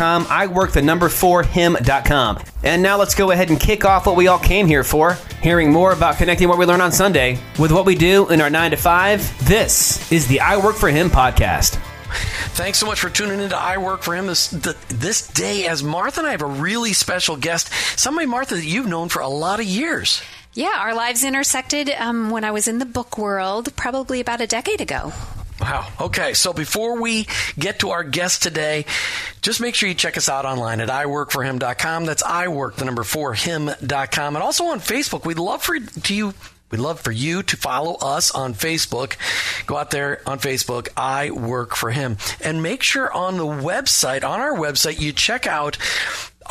I work the number for him.com. And now let's go ahead and kick off what we all came here for, hearing more about connecting what we learn on Sunday with what we do in our 9 to 5. This is the I Work for Him podcast. Thanks so much for tuning into I Work for Him this, this day. As Martha and I have a really special guest, somebody, Martha, that you've known for a lot of years. Yeah, our lives intersected um, when I was in the book world, probably about a decade ago. Wow. Okay. So before we get to our guest today, just make sure you check us out online at iworkforhim.com. That's iwork, the number four, him.com. And also on Facebook. We'd love for you We'd love for you to follow us on Facebook. Go out there on Facebook, I Work for Him. And make sure on the website, on our website, you check out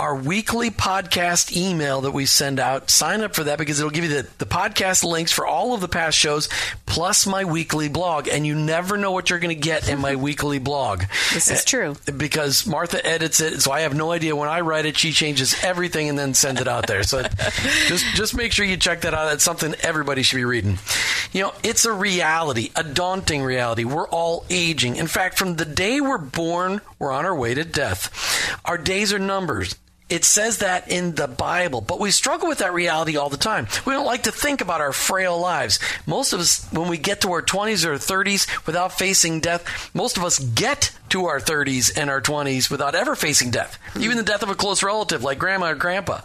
our weekly podcast email that we send out. Sign up for that because it'll give you the, the podcast links for all of the past shows plus my weekly blog. And you never know what you're going to get in my weekly blog. This is eh, true. Because Martha edits it, so I have no idea. When I write it, she changes everything and then sends it out there. So just, just make sure you check that out. It's something everybody should be reading. You know, it's a reality, a daunting reality. We're all aging. In fact, from the day we're born, we're on our way to death. Our days are numbers. It says that in the Bible, but we struggle with that reality all the time. We don't like to think about our frail lives. Most of us, when we get to our 20s or 30s without facing death, most of us get to our 30s and our 20s without ever facing death, even the death of a close relative like grandma or grandpa.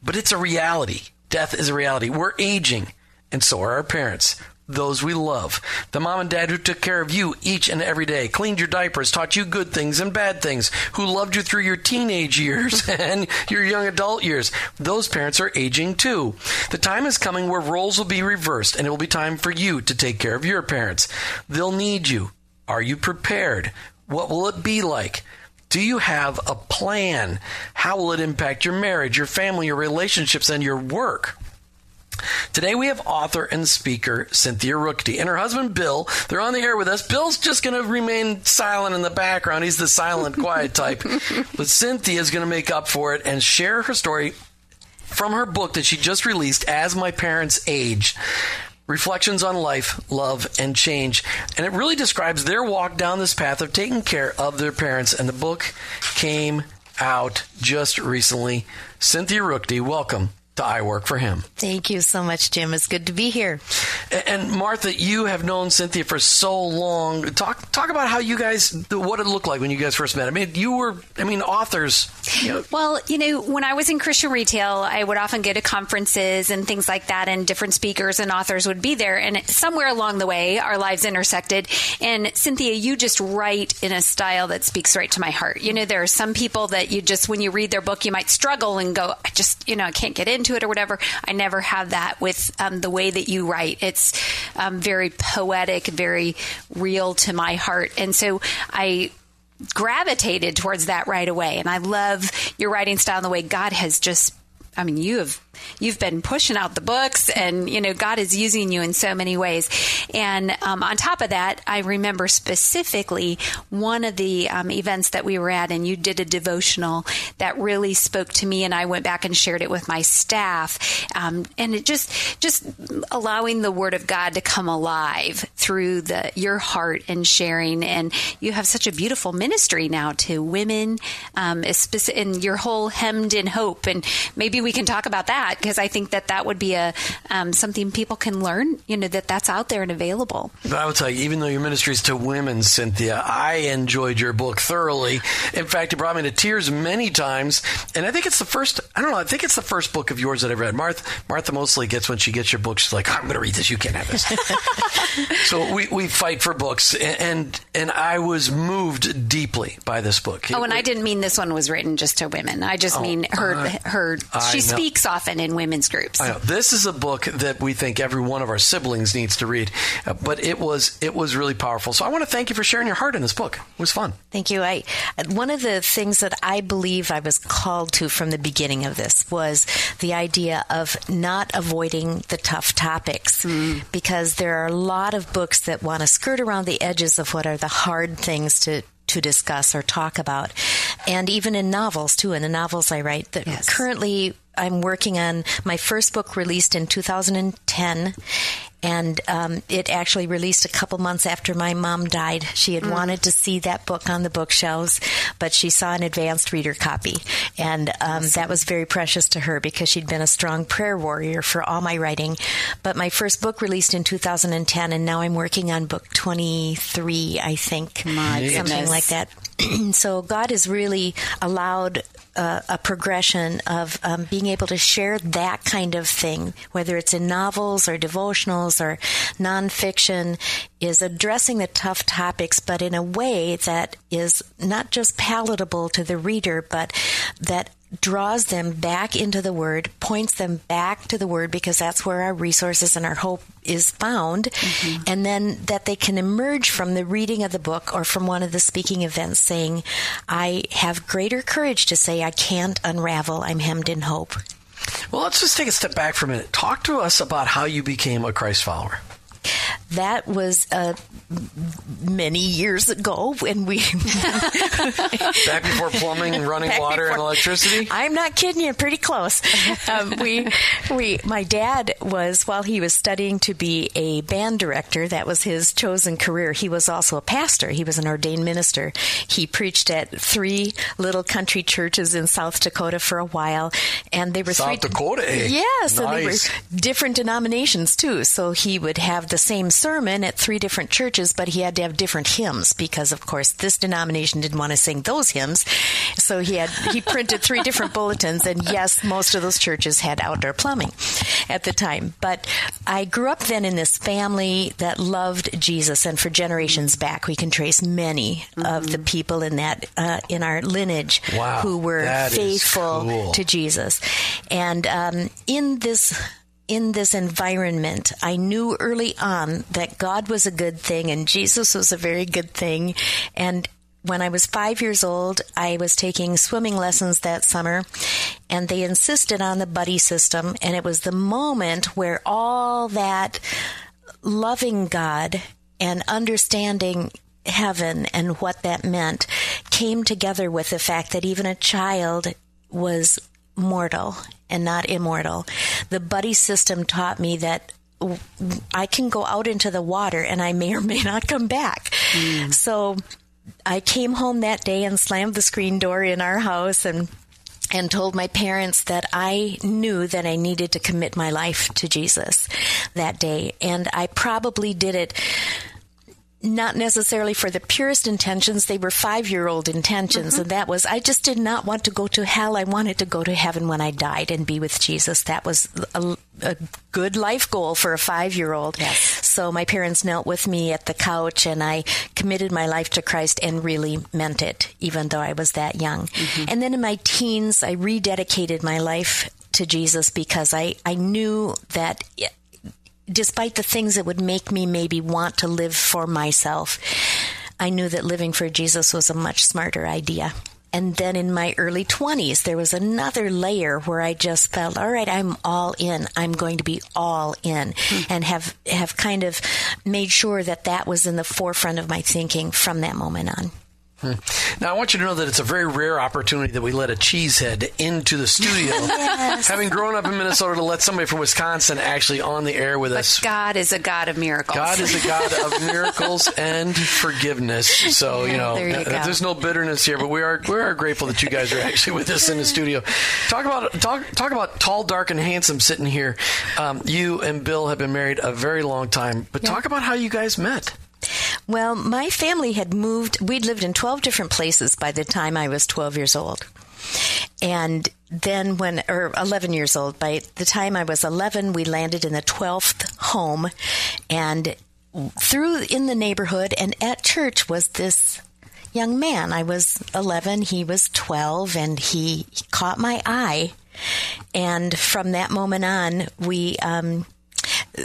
But it's a reality. Death is a reality. We're aging, and so are our parents those we love. The mom and dad who took care of you each and every day, cleaned your diapers, taught you good things and bad things, who loved you through your teenage years and your young adult years. Those parents are aging too. The time is coming where roles will be reversed and it will be time for you to take care of your parents. They'll need you. Are you prepared? What will it be like? Do you have a plan? How will it impact your marriage, your family, your relationships, and your work? Today we have author and speaker Cynthia Ruchti and her husband Bill. They're on the air with us. Bill's just going to remain silent in the background. He's the silent, quiet type. But Cynthia is going to make up for it and share her story from her book that she just released, As My Parents Age. Reflections on life, love, and change. And it really describes their walk down this path of taking care of their parents. And the book came out just recently. Cynthia Ruchti, welcome to I Work for Him. Thank you so much, Jim. It's good to be here. And Martha, you have known Cynthia for so long. Talk talk about how you guys what it looked like when you guys first met. I mean, you were I mean authors. You know. Well, you know, when I was in Christian retail, I would often go to conferences and things like that, and different speakers and authors would be there. And somewhere along the way, our lives intersected. And Cynthia, you just write in a style that speaks right to my heart. You know, there are some people that you just when you read their book, you might struggle and go, I just you know I can't get into it or whatever. I never have that with um, the way that you write. It's um, very poetic, very real to my heart. And so I gravitated towards that right away. And I love your writing style and the way God has just I mean, you have you've been pushing out the books, and you know God is using you in so many ways. And um, on top of that, I remember specifically one of the um, events that we were at, and you did a devotional that really spoke to me, and I went back and shared it with my staff, um, and it just just allowing the Word of God to come alive through the your heart and sharing. And you have such a beautiful ministry now to women, um, and your whole hemmed in hope. And maybe we can talk about that because I think that that would be a um, something people can learn. You know that that's out there and available. I would tell you, even though your ministry is to women, Cynthia, I enjoyed your book thoroughly. In fact, it brought me to tears many times. And I think it's the first. I don't know. I think it's the first book of yours that I've read. Martha Martha mostly gets when she gets your book. She's like, I'm going to read this. You can't have this. so we, we fight for books, and and I was moved deeply by this book. Oh, and I didn't mean this one was written just to women. I just oh, mean her uh, her. She speaks often in women's groups. I know. This is a book that we think every one of our siblings needs to read, uh, but it was it was really powerful. So I want to thank you for sharing your heart in this book. It was fun. Thank you. I one of the things that I believe I was called to from the beginning of this was the idea of not avoiding the tough topics mm. because there are a lot of books that want to skirt around the edges of what are the hard things to to discuss or talk about. And even in novels too, in the novels I write that yes. currently I'm working on my first book released in 2010 and um, it actually released a couple months after my mom died. She had mm. wanted to see that book on the bookshelves, but she saw an advanced reader copy, and um, that was very precious to her because she'd been a strong prayer warrior for all my writing. But my first book released in 2010, and now I'm working on book 23, I think, my something goodness. like that. so God has really allowed uh, a progression of um, being able to share that kind of thing, whether it's in novels or devotionals or nonfiction, is addressing the tough topics, but in a way that is not just palatable to the reader, but that draws them back into the Word, points them back to the Word because that's where our resources and our hope is found, mm-hmm. and then that they can emerge from the reading of the book or from one of the speaking events saying, I have greater courage to say, I can't unravel, I'm hemmed in hope. Well, let's just take a step back for a minute. Talk to us about how you became a Christ follower. That was uh, many years ago when we back before plumbing, and running back water, before, and electricity. I'm not kidding you. Pretty close. Um, we we my dad was while he was studying to be a band director. That was his chosen career. He was also a pastor. He was an ordained minister. He preached at three little country churches in South Dakota for a while, and they were South three, Dakota. Eh? Yes, nice. and they were different denominations too. So he would have the same sermon at three different churches, but he had to have different hymns because, of course, this denomination didn't want to sing those hymns. So he had he printed three different bulletins, and yes, most of those churches had outdoor plumbing at the time. But I grew up then in this family that loved Jesus, and for generations back, we can trace many mm-hmm. of the people in that uh, in our lineage wow, who were faithful cool. to Jesus. And um, in this in this environment, I knew early on that God was a good thing and Jesus was a very good thing. And when I was five years old, I was taking swimming lessons that summer, and they insisted on the buddy system. And it was the moment where all that loving God and understanding heaven and what that meant came together with the fact that even a child was mortal and not immortal. The buddy system taught me that I can go out into the water and I may or may not come back. Mm. So I came home that day and slammed the screen door in our house and and told my parents that I knew that I needed to commit my life to Jesus that day. And I probably did it not necessarily for the purest intentions. They were five year old intentions. Mm-hmm. And that was, I just did not want to go to hell. I wanted to go to heaven when I died and be with Jesus. That was a, a good life goal for a five year old. Yes. So my parents knelt with me at the couch and I committed my life to Christ and really meant it, even though I was that young. Mm-hmm. And then in my teens, I rededicated my life to Jesus because I, I knew that despite the things that would make me maybe want to live for myself, I knew that living for Jesus was a much smarter idea. And then in my early 20s, there was another layer where I just felt, all right, I'm all in. I'm going to be all in mm-hmm. and have, have kind of made sure that that was in the forefront of my thinking from that moment on. Hmm. Now, I want you to know that it's a very rare opportunity that we let a cheesehead into the studio. yes. Having grown up in Minnesota, to let somebody from Wisconsin actually on the air with but us. God is a God of miracles. God is a God of miracles and forgiveness. So you know, you there's no bitterness here, but we are we are grateful that you guys are actually with us in the studio. Talk about talk talk about tall, dark, and handsome sitting here. Um, you and Bill have been married a very long time, but yeah. talk about how you guys met. Well, my family had moved, we'd lived in 12 different places by the time I was 12 years old. And then when, or 11 years old, by the time I was 11, we landed in the 12th home. And through in the neighborhood and at church was this young man. I was 11, he was 12, and he caught my eye. And from that moment on, we, um,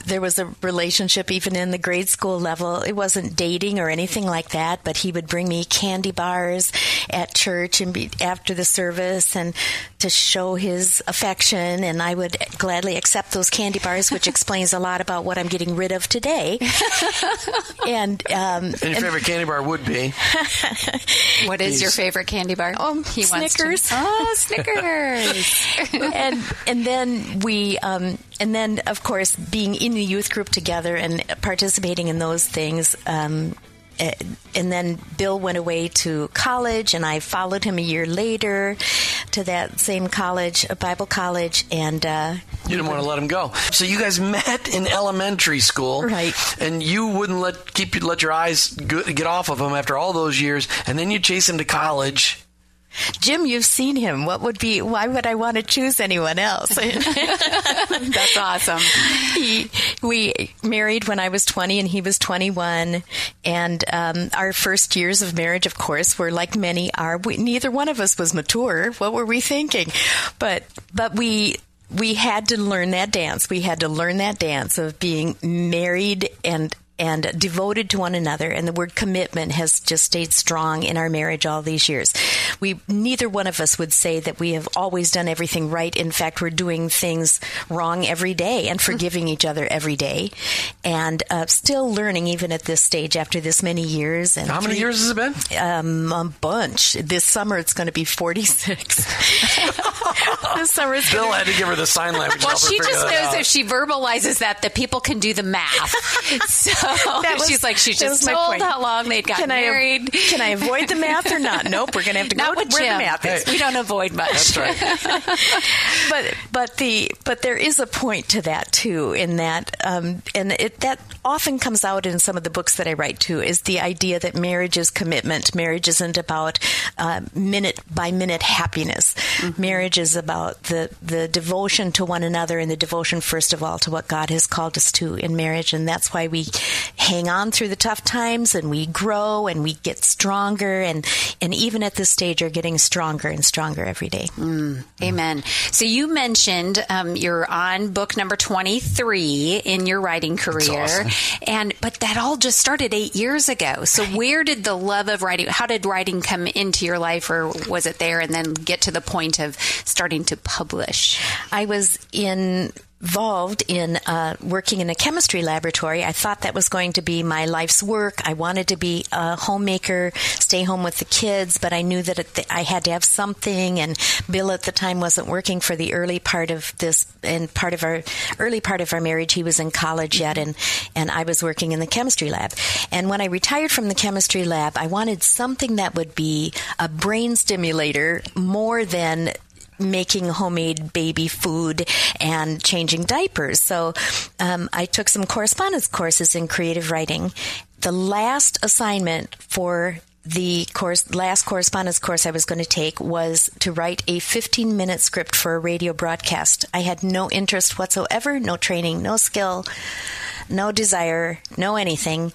there was a relationship even in the grade school level. It wasn't dating or anything like that, but he would bring me candy bars at church and be, after the service and to show his affection. And I would gladly accept those candy bars, which explains a lot about what I'm getting rid of today. and, um, and your favorite candy bar would be? what is your favorite candy bar? Oh, he Snickers. oh, Snickers. and and then we um, and then of course being in the youth group together and participating in those things. Um, eh, and then Bill went away to college, and I followed him a year later to that same college, a Bible college, and uh, you didn't want to let him go. So you guys met in elementary school, right? And you wouldn't let keep let your eyes get off of him after all those years, and then you chase him to college. Jim, you've seen him. What would be? Why would I want to choose anyone else? That's awesome. He, we married when I was 20 and he was 21, and um, our first years of marriage, of course, were like many are. We, neither one of us was mature. What were we thinking? But but we we had to learn that dance. We had to learn that dance of being married and and devoted to one another. And the word commitment has just stayed strong in our marriage all these years. We neither one of us would say that we have always done everything right. In fact, we're doing things wrong every day and forgiving each other every day, and uh, still learning even at this stage after this many years. And how many three, years has it been? Um, a bunch. This summer it's going to be forty six. this summer, it's Bill had to give her the sign language. Well, she just knows if she verbalizes that, that people can do the math. so was, she's like, she just told how long they'd got can married. I, can I avoid the math or not? Nope, we're going to have to not go with where Jim. the math is. Hey. We don't avoid much. That's right. but but the but there is a point to that too, in that um, and it that often comes out in some of the books that I write too, is the idea that marriage is commitment. Marriage isn't about uh, minute by minute happiness. Mm-hmm. Marriage is about the the devotion to one another and the devotion first of all to what God has called us to in marriage, and that's why we hang on through the tough times and we grow and we get stronger and and even at this stage are getting stronger and stronger every day. Mm, amen. So you mentioned um, you're on book number 23 in your writing career. Awesome. And but that all just started 8 years ago. So right. where did the love of writing how did writing come into your life or was it there and then get to the point of starting to publish? I was in involved in uh, working in a chemistry laboratory. I thought that was going to be my life's work. I wanted to be a homemaker, stay home with the kids, but I knew that it, I had to have something. And Bill at the time wasn't working for the early part of this, and part of our early part of our marriage, he was in college yet, and and I was working in the chemistry lab. And when I retired from the chemistry lab, I wanted something that would be a brain stimulator more than making homemade baby food and changing diapers. So um, I took some correspondence courses in creative writing. The last assignment for the course, last correspondence course I was going to take was to write a 15 minute script for a radio broadcast. I had no interest whatsoever, no training, no skill, no desire, no anything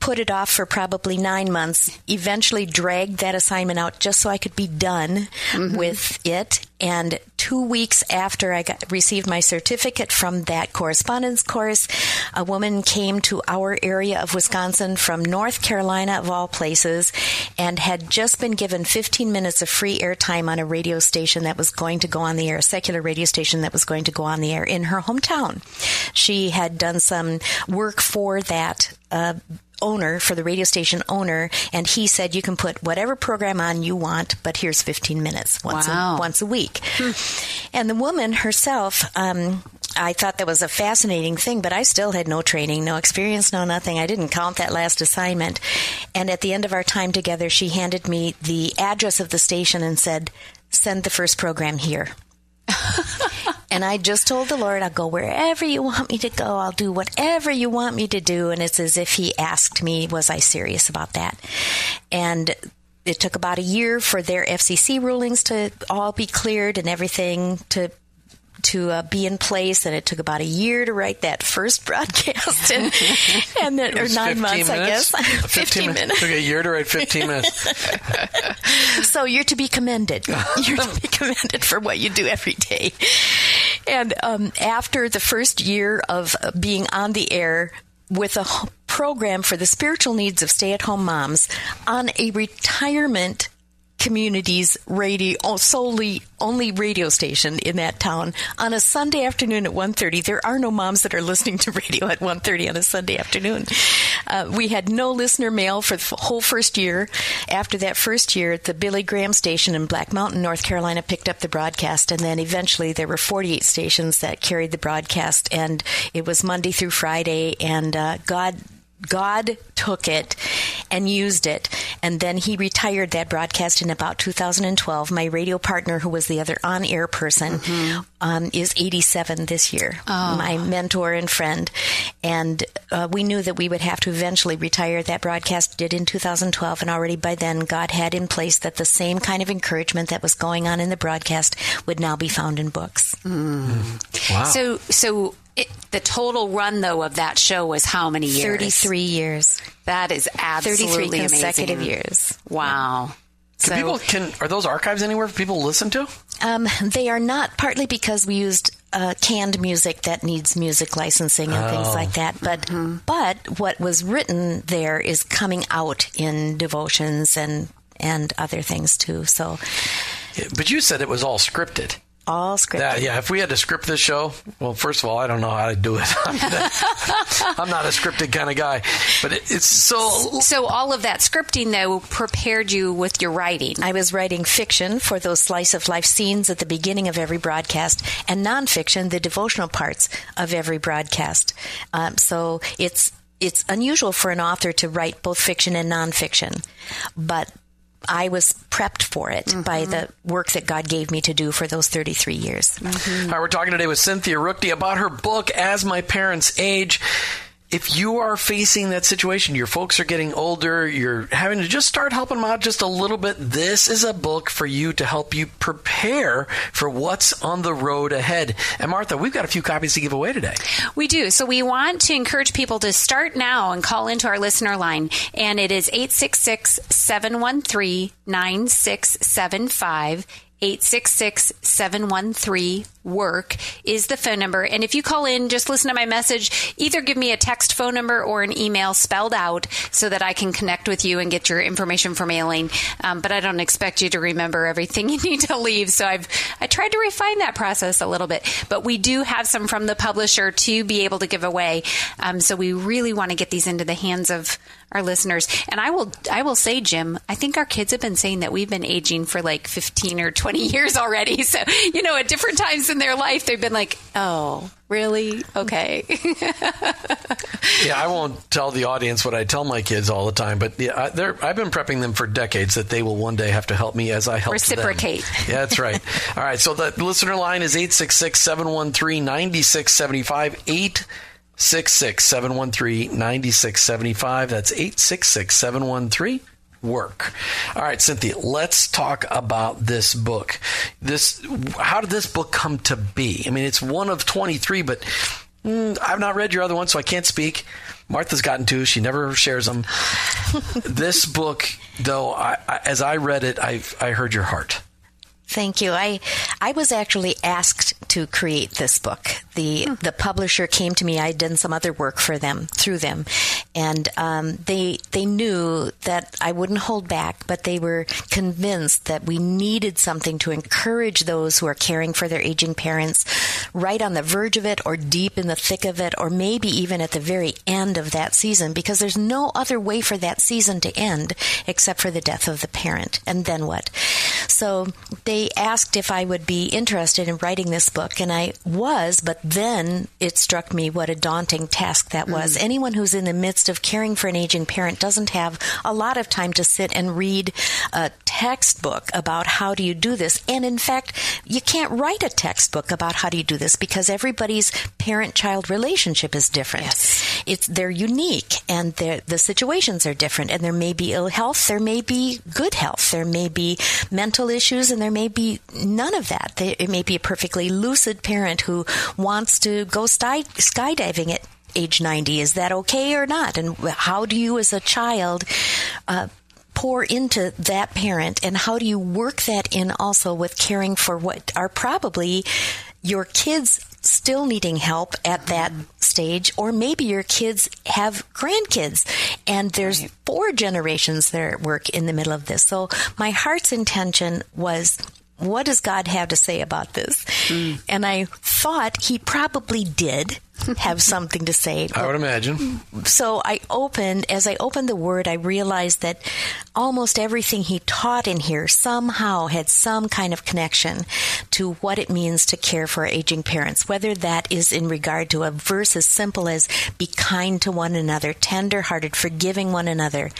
put it off for probably nine months, eventually dragged that assignment out just so I could be done mm-hmm. with it. And two weeks after I got, received my certificate from that correspondence course, a woman came to our area of Wisconsin from North Carolina, of all places, and had just been given 15 minutes of free airtime on a radio station that was going to go on the air, a secular radio station that was going to go on the air in her hometown. She had done some work for that uh, owner, for the radio station owner, and he said you can put whatever program on you want, but here's 15 minutes once Wow. a, once a week. and the woman herself. Um, I thought that was a fascinating thing, but I still had no training, no experience, no nothing. I didn't count that last assignment. And at the end of our time together, she handed me the address of the station and said, Send the first program here. and I just told the Lord, I'll go wherever you want me to go. I'll do whatever you want me to do. And it's as if He asked me, was I serious about that? And it took about a year for their FCC rulings to all be cleared and everything to to uh, be in place, and it took about a year to write that first broadcast, and, and then, or nine months, minutes? I guess. 15 minutes. Took a year to write 15 minutes. So you're to be commended. You're to be commended for what you do every day. And um, after the first year of uh, being on the air with a program for the spiritual needs of stay-at-home moms on a retirement communities radio solely only radio station in that town. On a Sunday afternoon at 1.30 there are no moms that are listening to radio at 1.30 on a Sunday afternoon. Uh, we had no listener mail for the whole first year. After that first year the Billy Graham station in Black Mountain North Carolina picked up the broadcast and then eventually there were 48 stations that carried the broadcast and it was Monday through Friday and uh, God God took it and used it. And then he retired that broadcast in about 2012. My radio partner, who was the other on air person, um, is 87 this year. My mentor and friend. And uh, we knew that we would have to eventually retire. That broadcast did in 2012. And already by then, God had in place that the same kind of encouragement that was going on in the broadcast would now be found in books. Wow. So, so it, the total run though of that show was how many years? 33 years. That is absolutely 33 consecutive amazing. years. Wow. Can So- people can are those archives anywhere for people to listen to? Um, they are not partly because we used uh, canned music that needs music licensing and things like that. But but what was written there is coming out in devotions and and other things too. So But you said it was all scripted. All scripted. Yeah, yeah. If we had to script this show, well, first of all, I don't know how to do it. I'm not, a scripted kind of guy, but it, it's so. So all of that scripting though prepared you with your writing. I was writing fiction for those slice of life scenes at the beginning of every broadcast, and nonfiction, the devotional parts of every broadcast. Um, so it's it's unusual for an author to write both fiction and nonfiction, but I was prepped for it by mm-hmm. the work that God gave me to do for those 33 years. Mm-hmm. All right, we're talking today with Cynthia Ruchti about her book, As My Parents Age. If you are facing that situation, your folks are getting older, you're having to just start helping them out just a little bit, this is a book for you to help you prepare for what's on the road ahead. And Martha, we've got a few copies to give away today. We do. So we want to encourage people to start now and call into our listener line. And it is 866 713 9675. 866 713 work is the phone number. And if you call in, just listen to my message. Either give me a text phone number or an email spelled out so that I can connect with you and get your information for mailing. Um, but I don't expect you to remember everything you need to leave. So I've I tried to refine that process a little bit. But we do have some from the publisher to be able to give away. Um, so we really want to get these into the hands of our listeners. And I will I will say, Jim, I think our kids have been saying that we've been aging for like 15 or 20 years already. So, you know, at different times in their life, they've been like, oh, really? Okay. Yeah, I won't tell the audience what I tell my kids all the time, but yeah, I, they're, I've been prepping them for decades that they will one day have to help me as I help Reciprocate. Them. Yeah, that's right. all right, so the listener line is 866 713 9675. 866 713 9675. That's 866 713 work. All right, Cynthia, let's talk about this book. This how did this book come to be? I mean, it's one of 23, but mm, I've not read your other one, so I can't speak. Martha's gotten two. She never shares them. this book, though, I, I, as I read it, I I heard your heart. Thank you. I I was actually asked to create this book. The the publisher came to me. I had done some other work for them through them, and um, they they knew that I wouldn't hold back, but they were convinced that we needed something to encourage those who are caring for their aging parents, right on the verge of it, or deep in the thick of it, or maybe even at the very end of that season, because there's no other way for that season to end except for the death of the parent, and then what? So they asked if I would be interested in writing this book, and I was, but then it struck me what a daunting task that was. Mm. Anyone who's in the midst of caring for an aging parent doesn't have a lot of time to sit and read a textbook about how do you do this. And in fact, you can't write a textbook about how do you do this because everybody's parent-child relationship is different. Yes. It's they're unique and the situations are different and there may be ill health, there may be good health, there may be mental issues and there may be none of that. It may be a perfectly lucid parent who wants to go sky, skydiving at age 90. Is that okay or not? And how do you, as a child, uh, pour into that parent and how do you work that in also with caring for what are probably your kids still needing help at that stage or maybe your kids have grandkids and there's right. four generations that work in the middle of this so my heart's intention was what does God have to say about this? Mm. And I thought he probably did have something to say. I would imagine. So I opened, as I opened the word, I realized that almost everything he taught in here somehow had some kind of connection to what it means to care for aging parents, whether that is in regard to a verse as simple as be kind to one another, tender hearted, forgiving one another.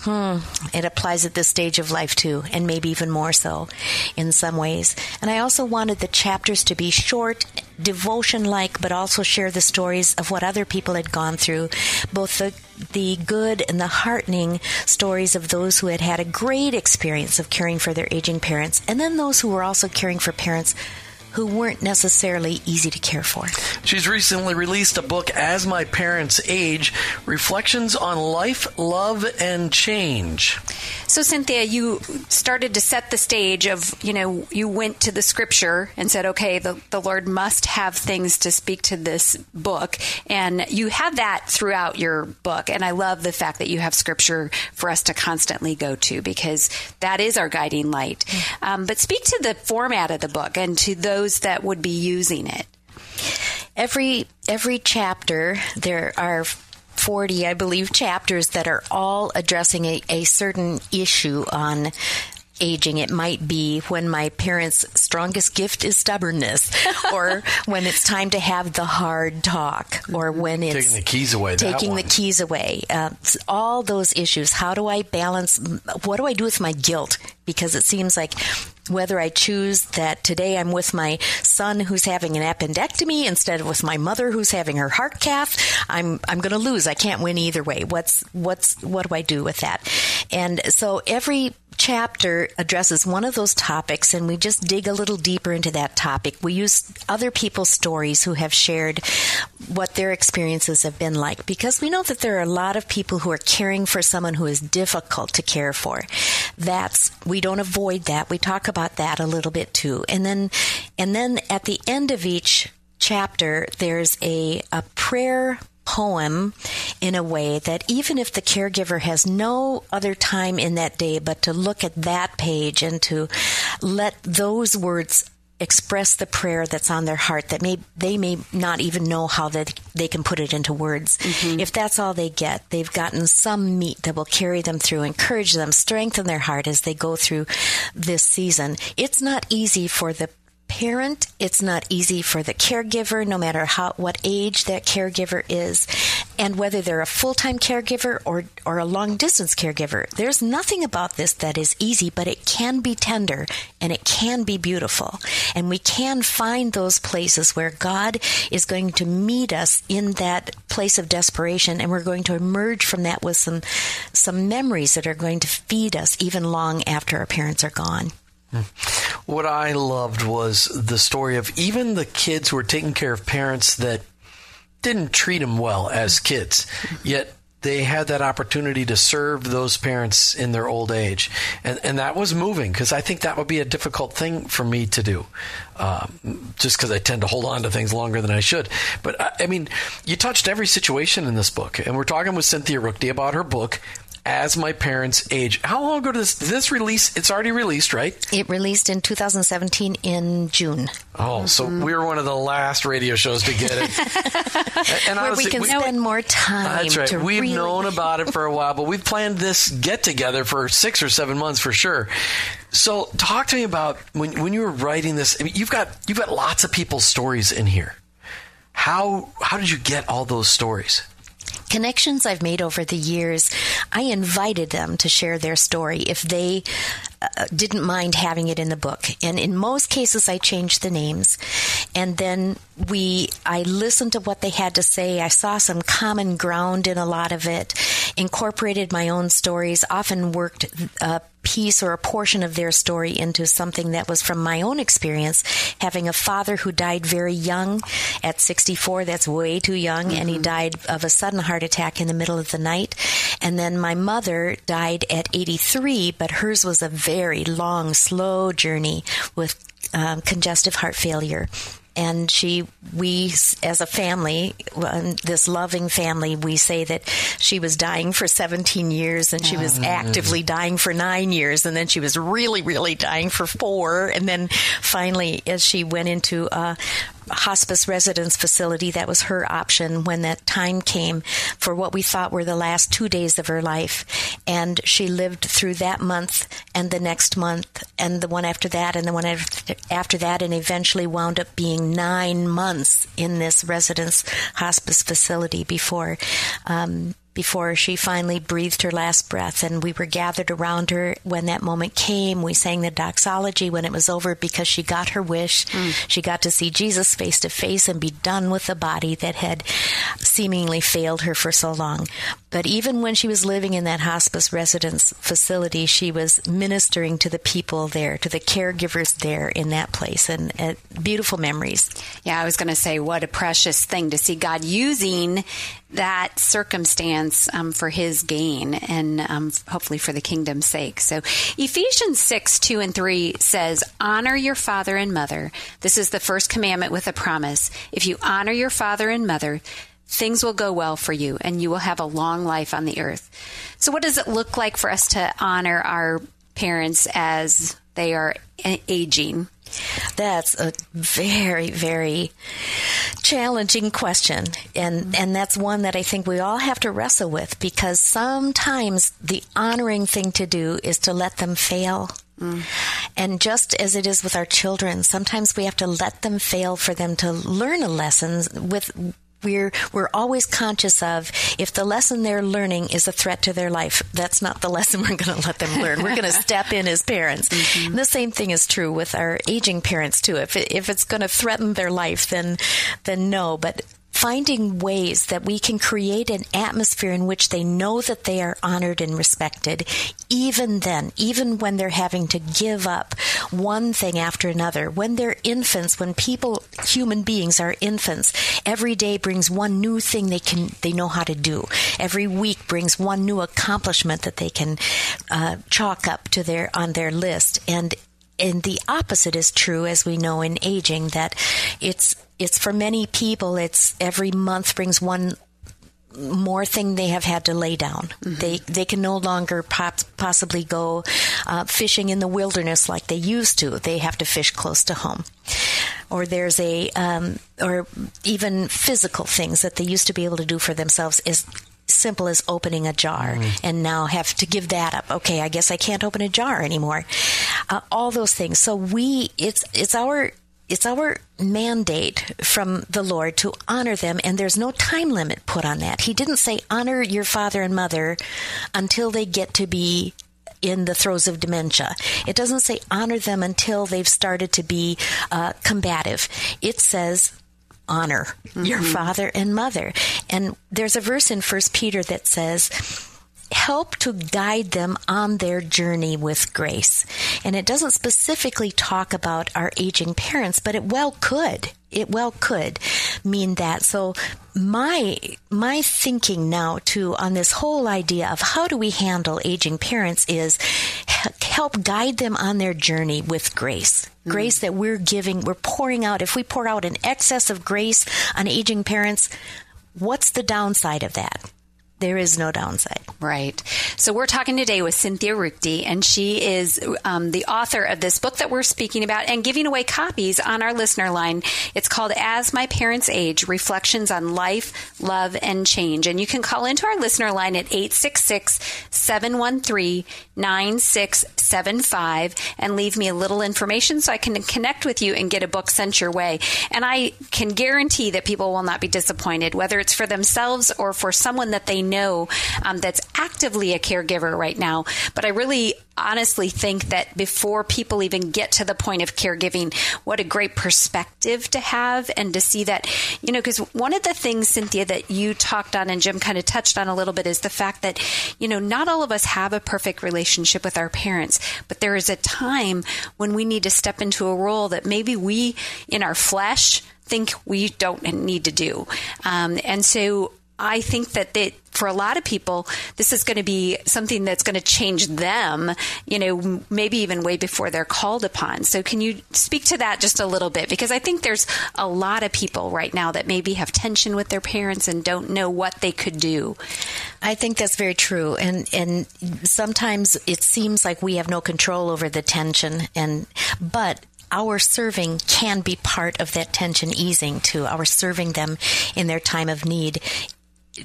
Hmm, it applies at this stage of life too, and maybe even more so in some ways. And I also wanted the chapters to be short devotion like, but also share the stories of what other people had gone through, both the the good and the heartening stories of those who had had a great experience of caring for their aging parents, and then those who were also caring for parents who weren't necessarily easy to care for. She's recently released a book, As My Parents Age Reflections on Life, Love, and Change. So, Cynthia, you started to set the stage of, you know, you went to the scripture and said, okay, the, the Lord must have things to speak to this book. And you have that throughout your book. And I love the fact that you have scripture for us to constantly go to because that is our guiding light. Mm-hmm. Um, but speak to the format of the book and to those those that would be using it? Every every chapter there are 40 I believe chapters that are all addressing a, a certain issue on aging. It might be when my parents' strongest gift is stubbornness, or when it's time to have the hard talk, or when it's taking the keys away. Taking the keys away. Uh, all those issues. How do I balance? What do I do with my guilt? Because it seems like whether I choose that today I'm with my son who's having an appendectomy instead of with my mother who's having her heart cath, I'm I'm going to lose. I can't win either way. What's what's what do I do with that? And so every chapter addresses one of those topics and we just dig a little deeper into that topic. We use other people's stories who have shared what their experiences have been like because we know that there are a lot of people who are caring for someone who is difficult to care for. That's we don't avoid that. We talk about that a little bit too. And then and then at the end of each chapter there's a a prayer poem in a way that even if the caregiver has no other time in that day but to look at that page and to let those words express the prayer that's on their heart that may they may not even know how that they can put it into words. Mm-hmm. If that's all they get, they've gotten some meat that will carry them through, encourage them, strengthen their heart as they go through this season. It's not easy for the parent. It's not easy for the caregiver, no matter how what age that caregiver is, and whether they're a full-time caregiver or or a long-distance caregiver. There's nothing about this that is easy, but it can be tender and it can be beautiful. And we can find those places where God is going to meet us in that place of desperation and we're going to emerge from that with some some memories that are going to feed us even long after our parents are gone. What I loved was the story of even the kids who were taking care of parents that didn't treat them well as kids, yet they had that opportunity to serve those parents in their old age. And, and that was moving because I think that would be a difficult thing for me to do. Um, just because I tend to hold on to things longer than I should. But I, I mean, you touched every situation in this book. And we're talking with Cynthia Ruchti about her book, as my parents age. How long ago did this, this release? It's already released, right? It released in 2017 in June. Oh, so mm-hmm. we were one of the last radio shows to get it. and Where we can we, spend more time. That's right. We've really... known about it for a while, but we've planned this get together for six or seven months for sure. So, talk to me about when when you were writing this. I mean, you've got you've got lots of people's stories in here. How how did you get all those stories? Connections I've made over the years, I invited them to share their story if they uh, didn't mind having it in the book. And in most cases, I changed the names. And then we, I listened to what they had to say. I saw some common ground in a lot of it, incorporated my own stories, often worked uh, piece or a portion of their story into something that was from my own experience. Having a father who died very young at 64, that's way too young, mm-hmm. and he mm-hmm. died of a sudden heart attack in the middle of the night. And then my mother died at 83, but hers was a very long, slow journey with um, congestive heart failure and she we as a family this loving family we say that she was dying for 17 years and she was mm. actively dying for 9 years and then she was really really dying for 4 and then finally as she went into a hospice residence facility. That was her option when that time came for what we thought were the last two days of her life. And she lived through that month and the next month and the one after that and the one after that and eventually wound up being nine months in this residence hospice facility before um, before she finally breathed her last breath. And we were gathered around her when that moment came. We sang the doxology when it was over because she got her wish. Mm. She got to see Jesus face to face and be done with the body that had seemingly failed her for so long. But even when she was living in that hospice residence facility, she was ministering to the people there, to the caregivers there in that place, and uh, beautiful memories. Yeah, I was going to say, what a precious thing to see God using that circumstance um, for his gain and um, hopefully for the kingdom's sake. So Ephesians 6, 2 and 3 says, Honor your father and mother. This is the first commandment with a promise. If you honor your father and mother, things will go well for you and you will have a long life on the earth. So what does it look like for us to honor our parents as they are aging? That's a very, very challenging question. And, and that's one that I think we all have to wrestle with because sometimes the honoring thing to do is to let them fail. Mm. And just as it is with our children, sometimes we have to let them fail for them to learn a lesson with we're we're always conscious of if the lesson they're learning is a threat to their life that's not the lesson we're going to let them learn. We're going to step in as parents. Mm-hmm. the same thing is true with our aging parents too. If it, if it's going to threaten their life then then no. But finding ways that we can create an atmosphere in which they know that they are honored and respected, even then, even when they're having to give up one thing after another. When they're infants, when people, human beings are infants, every day brings one new thing they can, they know how to do. Every week brings one new accomplishment that they can uh, chalk up to their on their list, and and the opposite is true as we know in aging that it's it's for many people it's every month brings one more thing they have had to lay down. Mm-hmm. They they can no longer pop, possibly go uh, fishing in the wilderness like they used to. They have to fish close to home. Or there's a um, or even physical things that they used to be able to do for themselves is simple as opening a jar mm. and now have to give that up. Okay, I guess I can't open a jar anymore. Uh, all those things. So we, it's, it's our, it's our mandate from the Lord to honor them, and there's no time limit put on that. He didn't say honor your father and mother until they get to be in the throes of dementia. It doesn't say honor them until they've started to be uh, combative. It says honor mm-hmm. your father and mother. And there's a verse in First Peter that says, help to guide them on their journey with grace. And it doesn't specifically talk about our aging parents, but it well could. It well could mean that. So my my thinking now too on this whole idea of how do we handle aging parents is help guide them on their journey with grace. Mm. Grace that we're giving, we're pouring out. If we pour out an excess of grace on aging parents, what's the downside of that? There is no downside. Right. So we're talking today with Cynthia Ruchti, and she is um, the author of this book that we're speaking about and giving away copies on our listener line. It's called As My Parents Age Reflections on Life, Love, and Change. And you can call into our listener line at 866 713 9675 and leave me a little information so I can connect with you and get a book sent your way. And I can guarantee that people will not be disappointed, whether it's for themselves or for someone that they know um, that's actively a caregiver right now. But I really honestly think that before people even get to the point of caregiving, what a great perspective to have and to see that, you know, because one of the things, Cynthia, that you talked on and Jim kind of touched on a little bit is the fact that, you know, not all of us have a perfect relationship with our parents, but there is a time when we need to step into a role that maybe we in our flesh think we don't need to do. Um, and so I think that they, for a lot of people, this is going to be something that's going to change them, you know, maybe even way before they're called upon. So, can you speak to that just a little bit? Because I think there's a lot of people right now that maybe have tension with their parents and don't know what they could do. I think that's very true. And, and sometimes it seems like we have no control over the tension. And, but our serving can be part of that tension easing too. Our serving them in their time of need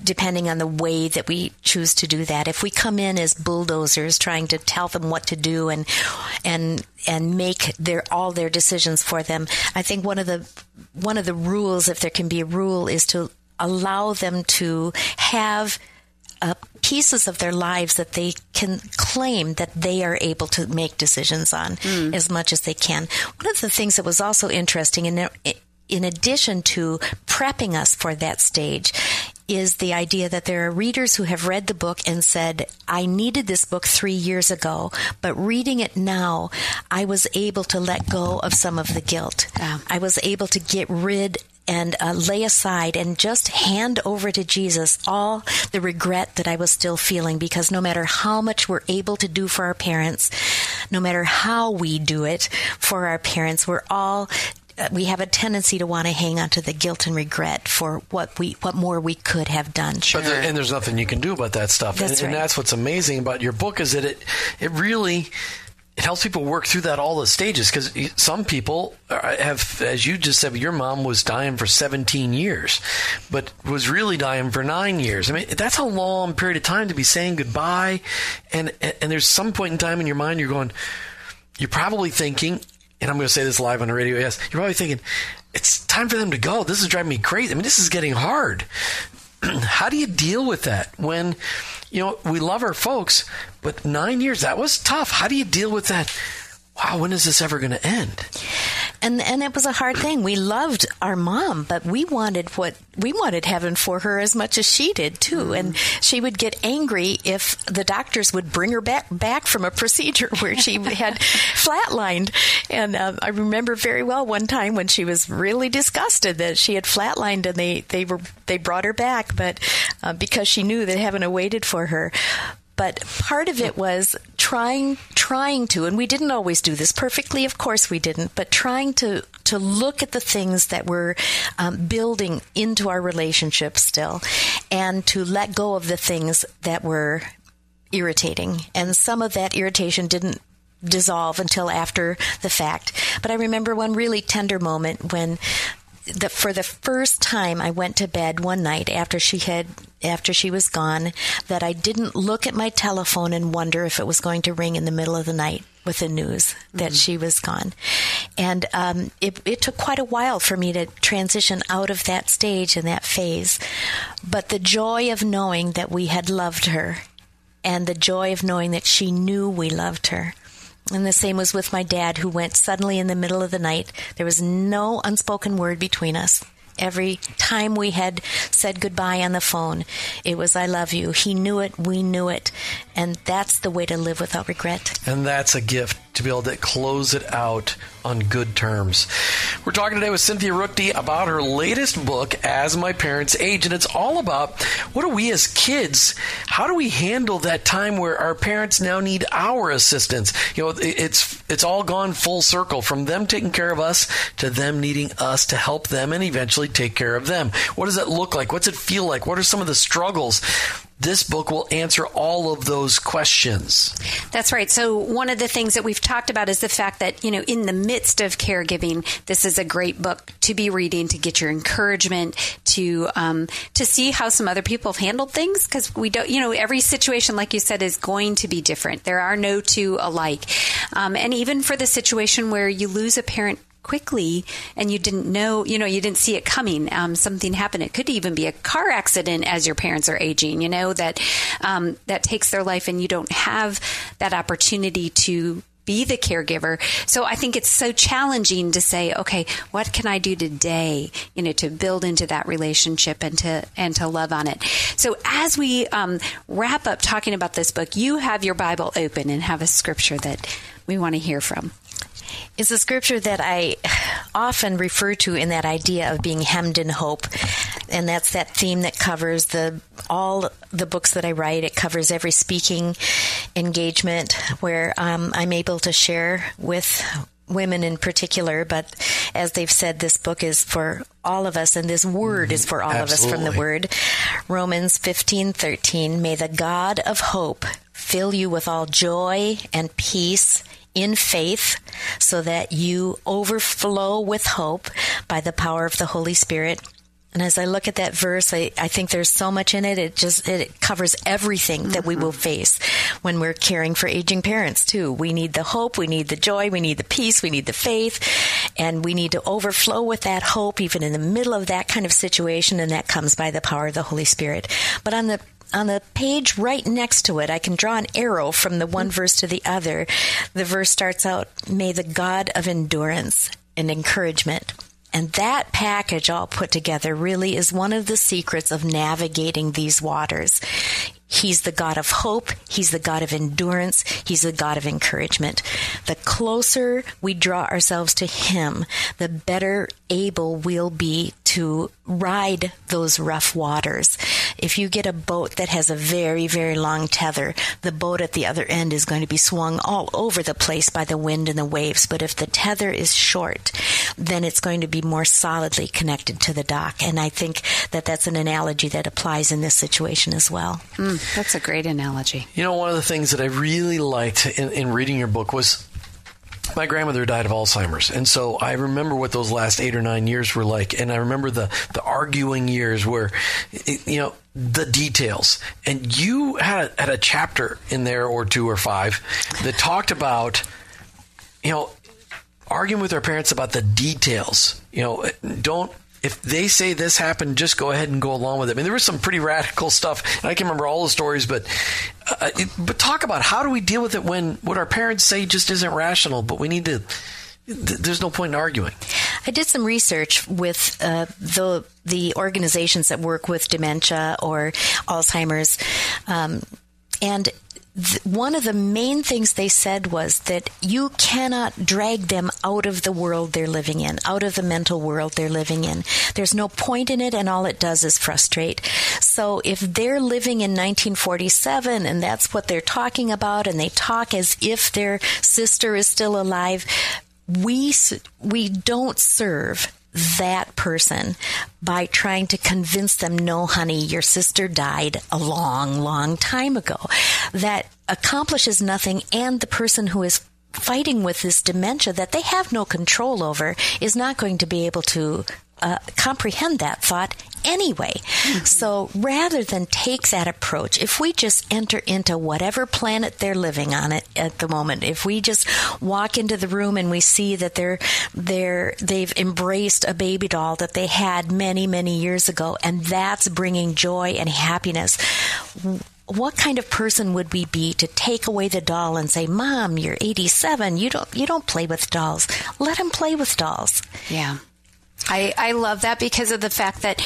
depending on the way that we choose to do that. If we come in as bulldozers trying to tell them what to do and and and make their all their decisions for them, I think one of the one of the rules, if there can be a rule, is to allow them to have uh, pieces of their lives that they can claim that they are able to make decisions on mm. as much as they can. One of the things that was also interesting in in addition to prepping us for that stage is the idea that there are readers who have read the book and said, I needed this book three years ago, but reading it now, I was able to let go of some of the guilt. Yeah. I was able to get rid and uh, lay aside and just hand over to Jesus all the regret that I was still feeling because no matter how much we're able to do for our parents, no matter how we do it for our parents, we're all we have a tendency to want to hang on to the guilt and regret for what we what more we could have done. Sure. There, and there's nothing you can do about that stuff. That's and, right. and that's what's amazing about your book is that it it really it helps people work through that all the stages because some people have, as you just said, your mom was dying for 17 years, but was really dying for nine years. I mean, that's a long period of time to be saying goodbye, and and there's some point in time in your mind you're going, you're probably thinking, and I'm going to say this live on the radio, yes, you're probably thinking, it's time for them to go. This is driving me crazy. I mean, this is getting hard. How do you deal with that when, you know, we love our folks, but nine years, that was tough. How do you deal with that? Wow, when is this ever going to end? And and it was a hard thing. We loved our mom, but we wanted what we wanted heaven for her as much as she did too. Mm. And she would get angry if the doctors would bring her back back from a procedure where she had flatlined. And uh, I remember very well one time when she was really disgusted that she had flatlined, and they they were they brought her back, but uh, because she knew that heaven awaited for her but part of it was trying trying to and we didn't always do this perfectly of course we didn't but trying to to look at the things that were um, building into our relationship still and to let go of the things that were irritating. And some of that irritation didn't dissolve until after the fact. But i remember one really tender moment when the, for the first time I went to bed one night after she had after she was gone that I didn't look at my telephone and wonder if it was going to ring in the middle of the night with the news that mm-hmm. she was gone. And um, it, it took quite a while for me to transition out of that stage and that phase. But the joy of knowing that we had loved her and the joy of knowing that she knew we loved her and the same was with my dad, who went suddenly in the middle of the night. There was no unspoken word between us. Every time we had said goodbye on the phone, it was I love you. He knew it, we knew it. And that's the way to live without regret. And that's a gift to be able to close it out on good terms. We're talking today with Cynthia Ruchti about her latest book, As My Parents Age, and it's all about what do we as kids, how do we handle that time where our parents now need our assistance? You know, it's it's all gone full circle from them taking care of us to them needing us to help them and eventually take care of them. What does that look like? What's it feel like? What are some of the struggles? This book will answer all of those questions. That's right. So one of the things that we've talked about is the fact that, you know, in the midst of caregiving, this is a great book to be reading to get your encouragement to um, to see how some other people have handled things because we don't, you know, every situation, like you said, is going to be different. There are no two alike, um, and even for the situation where you lose a parent quickly and you didn't know, you know, you didn't see it coming. Um, something happened. It could even be a car accident as your parents are aging, you know, that, um, that takes their life and you don't have that opportunity to be the caregiver. So I think it's so challenging to say, okay, what can I do today, you know, to build into that relationship and to and to love on it. So as we um, wrap up talking about this book, you have your Bible open and have a scripture that we want to hear from is a scripture that I often refer to in that idea of being hemmed in hope. And that's that theme that covers the all the books that I write. It covers every speaking engagement where um, I'm able to share with women in particular, but as they've said, this book is for all of us, and this word is for all Absolutely. of us from the word. Romans fifteen thirteen. May the God of hope fill you with all joy and peace in faith so that you overflow with hope by the power of the Holy Spirit. And as I look at that verse, I, I think there's so much in it. It just it covers everything mm-hmm. that we will mm-hmm. face when we're caring for aging parents too. We need the hope, we need the joy, we need the peace, we need the faith, and we need to overflow with that hope even in the middle of that kind of situation. And that comes by the power of the Holy Spirit. But on the on the page right next to it, I can draw an arrow from the one mm. verse to the other. The verse starts out, May the God of endurance and encouragement. And that package all put together really is one of the secrets of navigating these waters. He's the God of hope. He's the God of endurance. He's the God of encouragement. The closer we draw ourselves to Him, the better able we'll be to ride those rough waters. If you get a boat that has a very, very long tether, the boat at the other end is going to be swung all over the place by the wind and the waves. But if the tether is short, then it's going to be more solidly connected to the dock. And I think that that's an analogy that applies in this situation as well. Mm, that's a great analogy. You know, one of the things that I really liked in, in reading your book was my grandmother died of Alzheimer's, and so I remember what those last eight or nine years were like, and I remember the the arguing years where, you know, the details. And you had had a chapter in there or two or five that talked about, you know, arguing with our parents about the details. You know, don't if they say this happened, just go ahead and go along with it. I mean, there was some pretty radical stuff, and I can remember all the stories, but uh, it, but talk about how do we deal with it when what our parents say just isn't rational, but we need to. There's no point in arguing. I did some research with uh, the the organizations that work with dementia or Alzheimer's, um, and one of the main things they said was that you cannot drag them out of the world they're living in, out of the mental world they're living in. There's no point in it, and all it does is frustrate. So if they're living in 1947 and that's what they're talking about, and they talk as if their sister is still alive, we we don't serve that person by trying to convince them, no, honey, your sister died a long, long time ago. That accomplishes nothing, and the person who is fighting with this dementia that they have no control over is not going to be able to uh, comprehend that thought anyway. Mm-hmm. So rather than take that approach, if we just enter into whatever planet they're living on it at the moment, if we just walk into the room and we see that they're they're they've embraced a baby doll that they had many many years ago, and that's bringing joy and happiness what kind of person would we be to take away the doll and say, "Mom, you're 87. You don't you don't play with dolls. Let him play with dolls." Yeah. I, I love that because of the fact that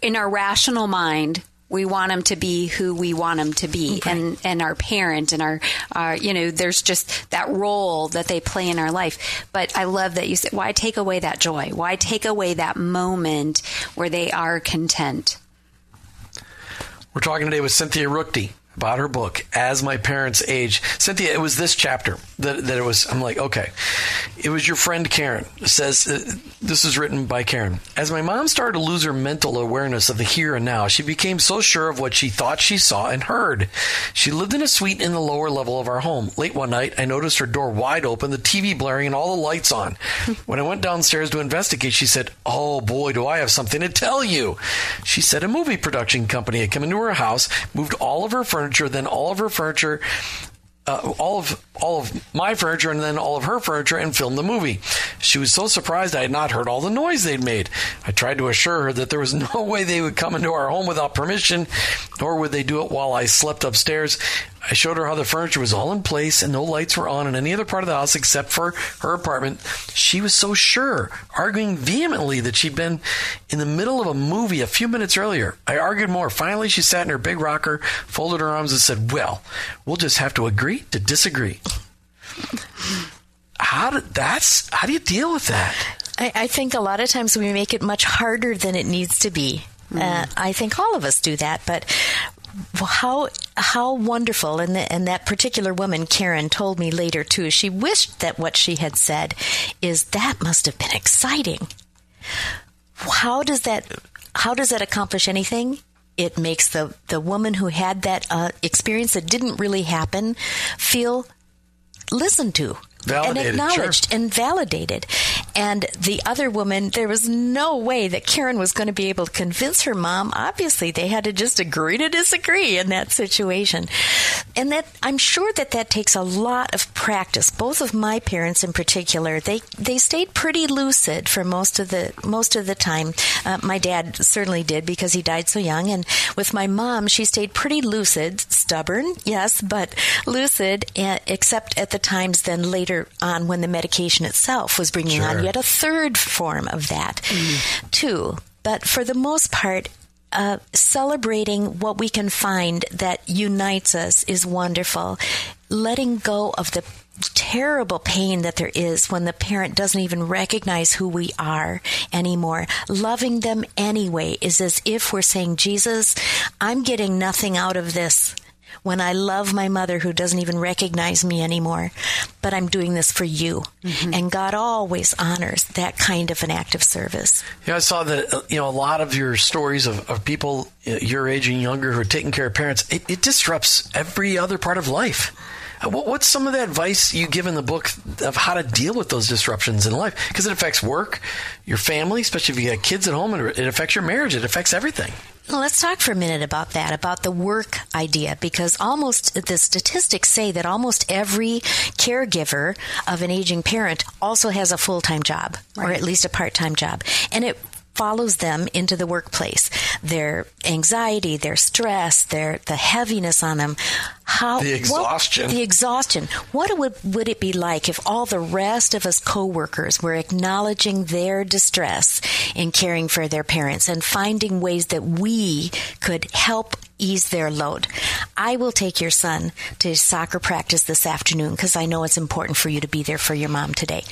in our rational mind, we want them to be who we want them to be. Right. and and our parent and our, our you know there's just that role that they play in our life. But i love that you said why take away that joy? Why take away that moment where they are content? We're talking today with cynthia ruchti about her book as my parents age. Cynthia it was this chapter that, that it was i'm like okay. It was your friend karen. Says uh, this is written by karen. As my mom started to lose her mental awareness of the here and now she became so sure of what she thought she saw and heard. She lived in a suite in the lower level of our home. Late one night i noticed her door wide open the tv blaring and all the lights on. When i went downstairs to investigate she said oh boy do i have something to tell you. She said a movie production company had come into her house moved all of her furniture furniture, then all of her furniture, uh, all of all of my furniture and then all of her furniture and filmed the movie. She was so surprised I had not heard all the noise they'd made. I tried to assure her that there was no way they would come into our home without permission, nor would they do it while I slept upstairs. I showed her how the furniture was all in place and no lights were on in any other part of the house except for her apartment. She was so sure, arguing vehemently that she'd been in the middle of a movie a few minutes earlier. I argued more. Finally, she sat in her big rocker, folded her arms, and said, Well, we'll just have to agree to disagree. How do, that's how do you deal with that? I, I think a lot of times we make it much harder than it needs to be. Mm. Uh, I think all of us do that, but how how wonderful and the, and that particular woman Karen told me later too she wished that what she had said is that must have been exciting how does that how does that accomplish anything it makes the the woman who had that uh, experience that didn't really happen feel listened to Validated, and acknowledged sure. and validated. And the other woman, there was no way that Karen was going to be able to convince her mom. Obviously, they had to just agree to disagree in that situation. And that I'm sure that that takes a lot of practice. Both of my parents, in particular, they they stayed pretty lucid for most of the most of the time. Uh, my dad certainly did because he died so young, and with my mom, she stayed pretty lucid, stubborn, yes, but lucid, eh, except at the times then later on when the medication itself was bringing sure. on yet a third form of that mm. too. But for the most part, uh, celebrating what we can find that unites us is wonderful. Letting go of the terrible pain that there is when the parent doesn't even recognize who we are anymore. Loving them anyway is as if we're saying, Jesus, I'm getting nothing out of this when I love my mother who doesn't even recognize me anymore, but I'm doing this for you. Mm-hmm. And God always honors that kind of an act of service. Yeah, I saw that, you know, a lot of your stories of, of people uh, your age and younger who are taking care of parents, it, it disrupts every other part of life. Uh, what's some of the advice you give in the book of how to deal with those disruptions in life? Because it affects work, your family, especially if you got kids at home, and it affects your marriage. It affects everything. Well, let's talk for a minute about that, about the work idea, because almost the statistics say that almost every caregiver of an aging parent also has a full time job, right. or at least a part time job. And it follows them into the workplace. Their anxiety, their stress, their the heaviness on them. How the exhaustion. What, the exhaustion. What would would it be like if all the rest of us coworkers were acknowledging their distress in caring for their parents and finding ways that we could help ease their load. I will take your son to soccer practice this afternoon because I know it's important for you to be there for your mom today.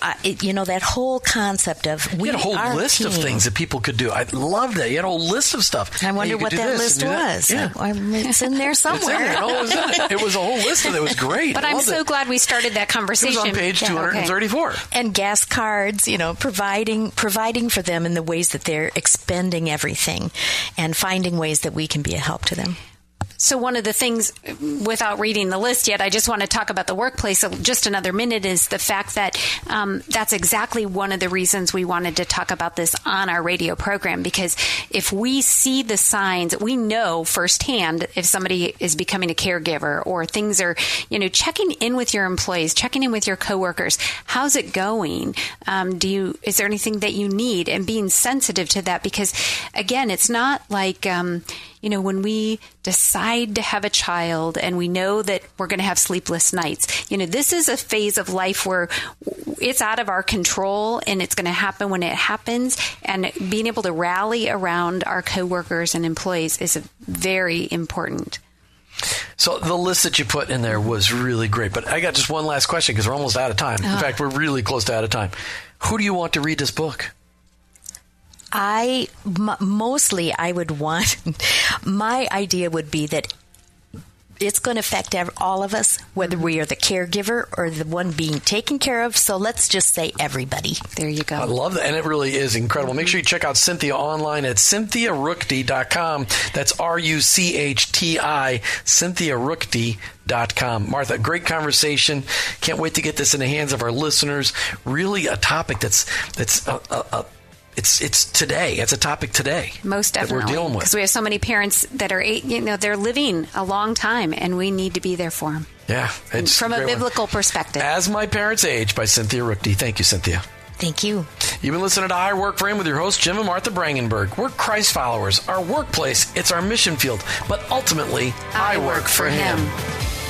Uh, you know, that whole concept of we you had a whole list team. of things that people could do. I love that. You had a whole list of stuff. I wonder what that list was. Yeah. it's in there somewhere. In there. No, it, was it. it, was a whole list of it. It was great. But I'm so it. glad we started that conversation. It was on page yeah, 234. Okay. And gas cards, you know, providing providing for them in the ways that they're expending everything and finding ways that we can be a help to them. So, one of the things, without reading the list yet, I just want to talk about the workplace just another minute is the fact that um, that's exactly one of the reasons we wanted to talk about this on our radio program. Because if we see the signs, we know firsthand if somebody is becoming a caregiver or things are, you know, checking in with your employees, checking in with your coworkers. How's it going? Um, do you, is there anything that you need? And being sensitive to that because, again, it's not like, um, you know, when we decide to have a child and we know that we're going to have sleepless nights, you know, this is a phase of life where it's out of our control and it's going to happen when it happens. And being able to rally around our coworkers and employees is very important. So the list that you put in there was really great. But I got just one last question because we're almost out of time. In uh-huh. fact, we're really close to out of time. Who do you want to read this book? I m- mostly I would want my idea would be that it's going to affect all of us, whether we are the caregiver or the one being taken care of. So let's just say everybody. There you go. I love that. And it really is incredible. Make sure you check out Cynthia online at cynthiaruchti.com. That's R U C H T I, cynthiaruchti.com. Martha, great conversation. Can't wait to get this in the hands of our listeners. Really a topic that's, that's a, a, a it's it's today. It's a topic today. Most definitely, we're dealing with because we have so many parents that are eight. you know they're living a long time, and we need to be there for them. Yeah, from a, a biblical one. perspective. As my parents age by Cynthia Ruchti. Thank you, Cynthia. Thank you. You've been listening to I Work for Him with your host Jim and Martha Brangenberg. We're Christ followers. Our workplace, it's our mission field, but ultimately, I, I work, work, for him. him.